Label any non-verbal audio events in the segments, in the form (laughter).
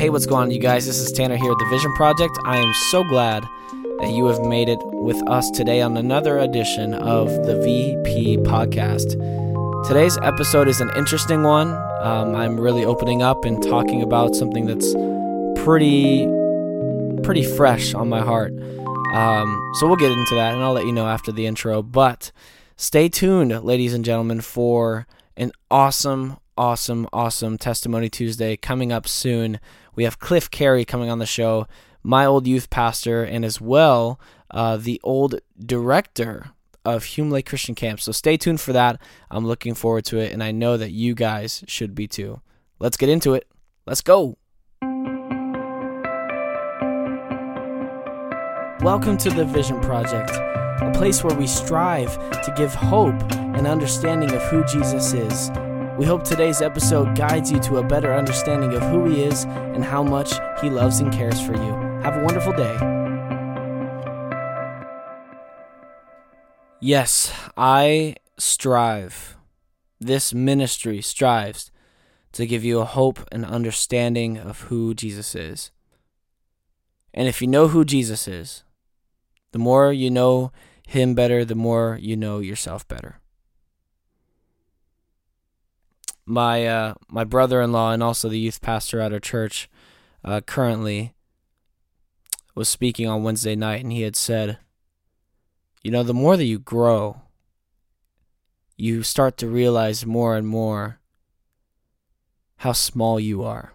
Hey, what's going on, you guys? This is Tanner here at the Vision Project. I am so glad that you have made it with us today on another edition of the VP Podcast. Today's episode is an interesting one. Um, I'm really opening up and talking about something that's pretty, pretty fresh on my heart. Um, so we'll get into that, and I'll let you know after the intro. But stay tuned, ladies and gentlemen, for an awesome, awesome, awesome Testimony Tuesday coming up soon. We have Cliff Carey coming on the show, my old youth pastor, and as well uh, the old director of Hume Lake Christian Camp. So stay tuned for that. I'm looking forward to it, and I know that you guys should be too. Let's get into it. Let's go. Welcome to the Vision Project, a place where we strive to give hope and understanding of who Jesus is. We hope today's episode guides you to a better understanding of who He is and how much He loves and cares for you. Have a wonderful day. Yes, I strive. This ministry strives to give you a hope and understanding of who Jesus is. And if you know who Jesus is, the more you know Him better, the more you know yourself better. My uh, my brother-in-law and also the youth pastor at our church uh, currently was speaking on Wednesday night, and he had said, "You know, the more that you grow, you start to realize more and more how small you are."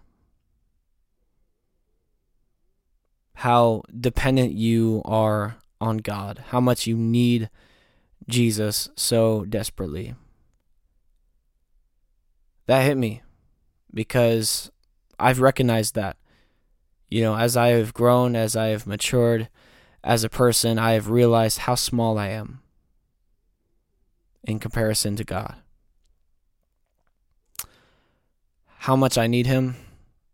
How dependent you are on God, how much you need Jesus so desperately that hit me because I've recognized that. You know, as I have grown, as I have matured as a person, I have realized how small I am in comparison to God. How much I need Him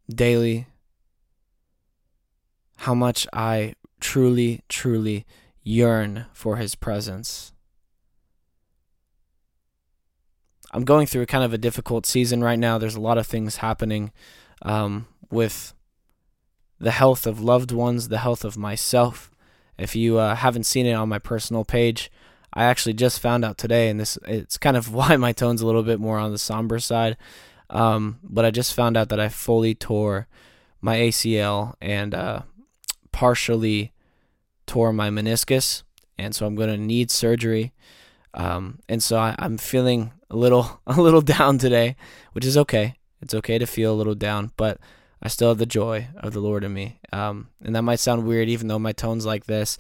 daily. How much I truly, truly yearn for His presence. I'm going through kind of a difficult season right now. There's a lot of things happening um, with the health of loved ones, the health of myself. If you uh, haven't seen it on my personal page, I actually just found out today, and this it's kind of (laughs) why my tone's a little bit more on the somber side. Um, but I just found out that I fully tore my ACL and uh, partially tore my meniscus, and so I'm going to need surgery. Um, and so I, I'm feeling a little (laughs) a little down today, which is okay. It's okay to feel a little down, but I still have the joy of the Lord in me. Um, and that might sound weird, even though my tone's like this.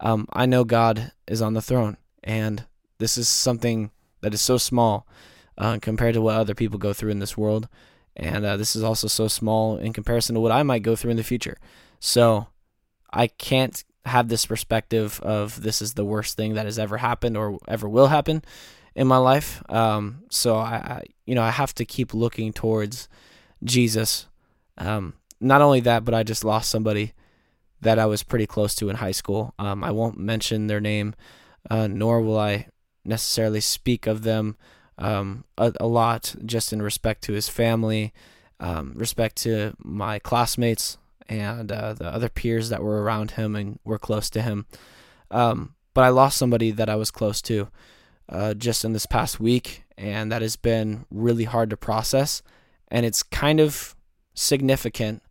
Um, I know God is on the throne, and this is something that is so small uh, compared to what other people go through in this world. And uh, this is also so small in comparison to what I might go through in the future. So I can't have this perspective of this is the worst thing that has ever happened or ever will happen in my life. Um, so I, I, you know, I have to keep looking towards Jesus. Um, not only that, but I just lost somebody that I was pretty close to in high school. Um, I won't mention their name, uh, nor will I necessarily speak of them um, a, a, lot, just in respect to his family, um, respect to my classmates and uh, the other peers that were around him and were close to him. Um, but I lost somebody that I was close to uh, just in this past week, and that has been really hard to process. And it's kind of significant.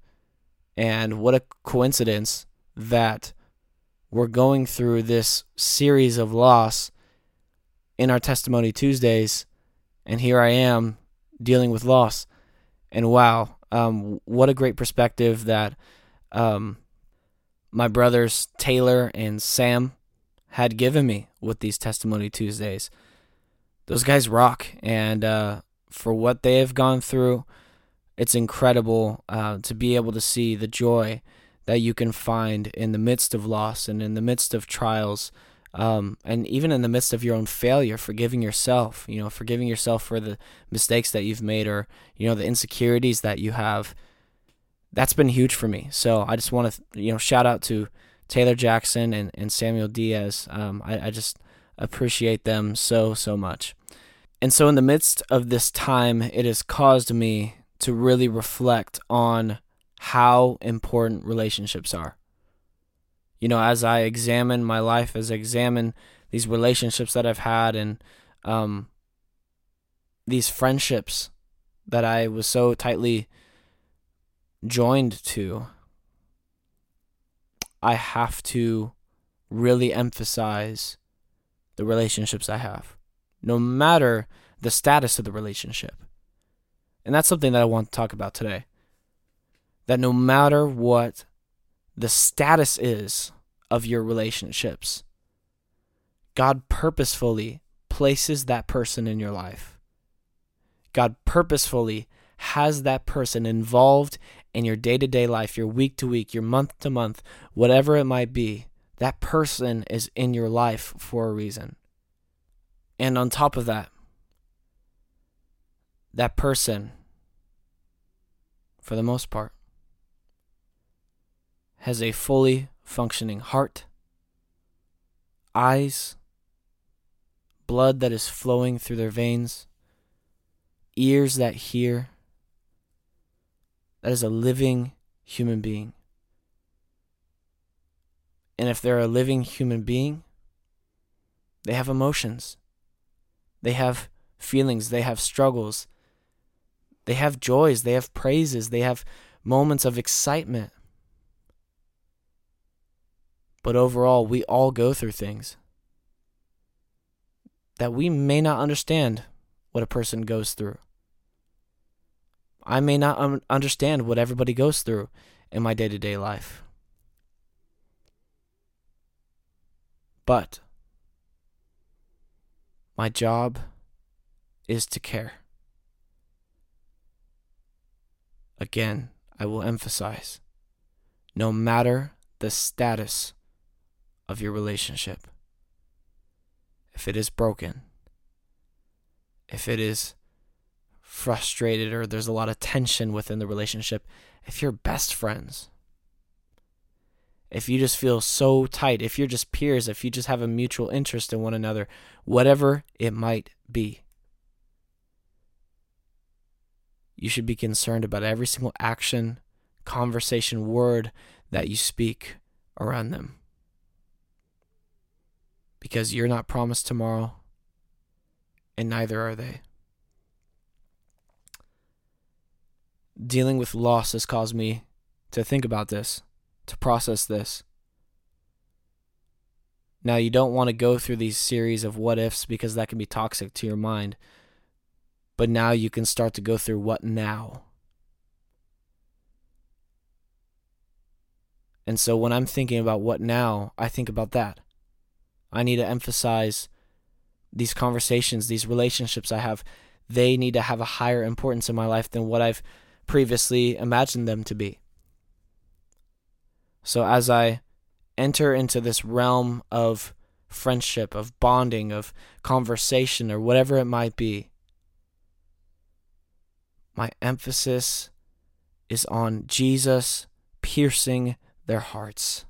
And what a coincidence that we're going through this series of loss in our Testimony Tuesdays, and here I am dealing with loss. And wow, um, what a great perspective that um, my brothers Taylor and Sam had given me with these Testimony Tuesdays. Those guys rock, and uh, for what they have gone through, it's incredible uh, to be able to see the joy that you can find in the midst of loss and in the midst of trials um, and even in the midst of your own failure, forgiving yourself, you know, forgiving yourself for the mistakes that you've made or, you know, the insecurities that you have. That's been huge for me. So I just want to, you know, shout out to Taylor Jackson and, and Samuel Diaz. Um, I, I just appreciate them so, so much. And so, in the midst of this time, it has caused me to really reflect on how important relationships are you know, as I examine my life, as I examine these relationships that I've had and um, these friendships that I was so tightly joined to, I have to really emphasize the relationships I have, no matter the status of the relationship. And that's something that I want to talk about today. That no matter what the status is of your relationships. God purposefully places that person in your life. God purposefully has that person involved in your day to day life, your week to week, your month to month, whatever it might be. That person is in your life for a reason. And on top of that, that person, for the most part, has a fully functioning heart, eyes, blood that is flowing through their veins, ears that hear. That is a living human being. And if they're a living human being, they have emotions, they have feelings, they have struggles, they have joys, they have praises, they have moments of excitement. But overall, we all go through things that we may not understand what a person goes through. I may not un- understand what everybody goes through in my day to day life. But my job is to care. Again, I will emphasize no matter the status of your relationship. If it is broken, if it is frustrated or there's a lot of tension within the relationship, if you're best friends, if you just feel so tight, if you're just peers, if you just have a mutual interest in one another, whatever it might be, you should be concerned about every single action, conversation, word that you speak around them because you're not promised tomorrow, and neither are they. Dealing with loss has caused me to think about this, to process this. Now, you don't want to go through these series of what ifs because that can be toxic to your mind. But now you can start to go through what now. And so when I'm thinking about what now, I think about that. I need to emphasize these conversations, these relationships I have. They need to have a higher importance in my life than what I've previously imagined them to be. So as I enter into this realm of friendship, of bonding, of conversation, or whatever it might be, my emphasis is on Jesus piercing their hearts.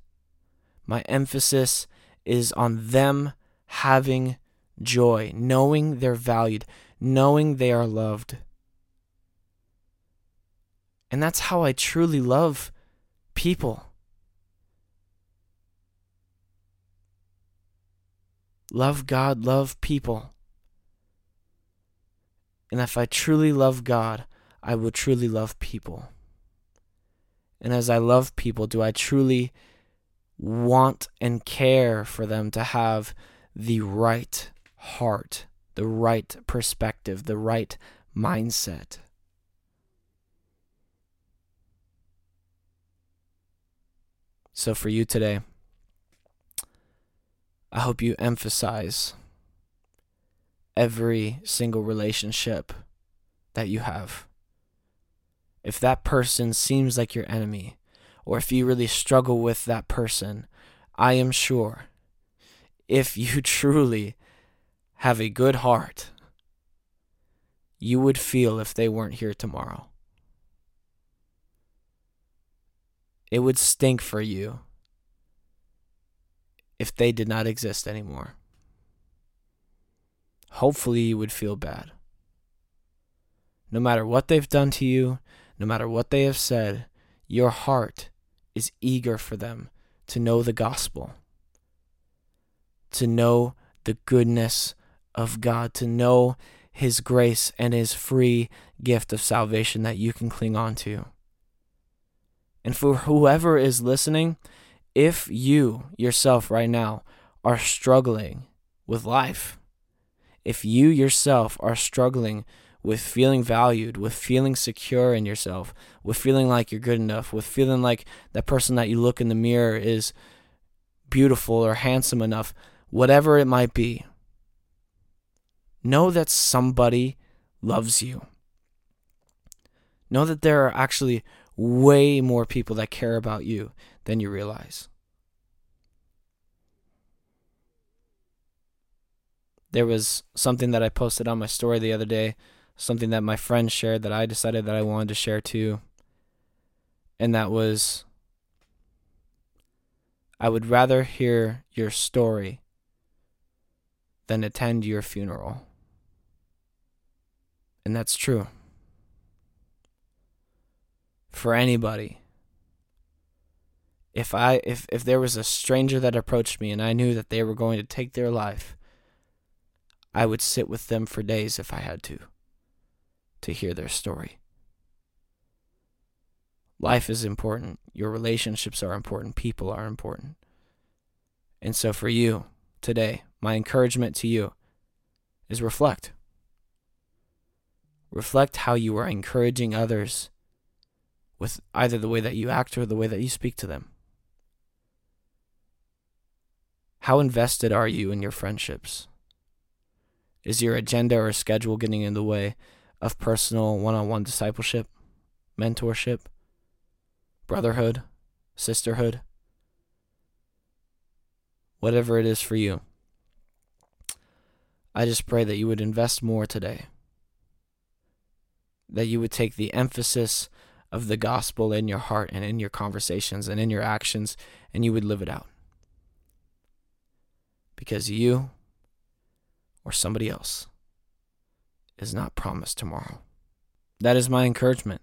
My emphasis is on them having joy, knowing they're valued, knowing they are loved. And that's how I truly love people. Love God, love people. And if I truly love God, I will truly love people. And as I love people, do I truly want and care for them to have the right heart, the right perspective, the right mindset. So, for you today, I hope you emphasize every single relationship that you have. If that person seems like your enemy, or if you really struggle with that person, I am sure if (laughs) you truly have a good heart, you would feel if they weren't here tomorrow. It would stink for you if they did not exist anymore. Hopefully, you would feel bad. No matter what they've done to you, no matter what they have said, your heart is eager for them to know the gospel, to know the goodness of God, to know His grace and His free gift of salvation that you can cling on to. And for whoever is listening, if you yourself right now are struggling with life, if you yourself are struggling with feeling valued, with feeling secure in yourself, with feeling like you're good enough, with feeling like that person that you look in the mirror is beautiful or handsome enough, whatever it might be, know that somebody loves you. Know that there are actually way more people that care about you than you realize. There was something that I posted on my story the other day, something that my friend shared that I decided that I wanted to share too. And that was I would rather hear your story than attend your funeral. And that's true. For anybody. If I if if there was a stranger that approached me and I knew that they were going to take their life, I would sit with them for days if I had to to hear their story. Life is important. Your relationships are important. People are important. And so for you today, my encouragement to you is reflect. Reflect how you are encouraging others with either the way that you act or the way that you speak to them. How invested are you in your friendships? Is your agenda or schedule getting in the way of personal one on one discipleship, mentorship, brotherhood, sisterhood? Whatever it is for you. I just pray that you would invest more today. That you would take the emphasis of the gospel in your heart and in your conversations and in your actions, and you would live it out. Because you or somebody else is not promised tomorrow. That is my encouragement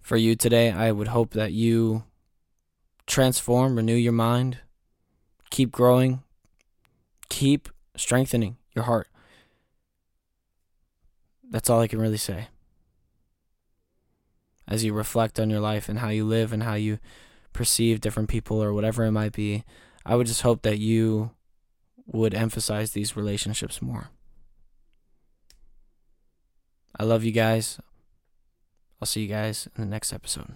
for you today. I would hope that you transform, renew your mind, keep growing, keep strengthening your heart. That's all I can really say. As you reflect on your life and how you live and how you perceive different people or whatever it might be, I would just hope that you would emphasize these relationships more. I love you guys. I'll see you guys in the next episode.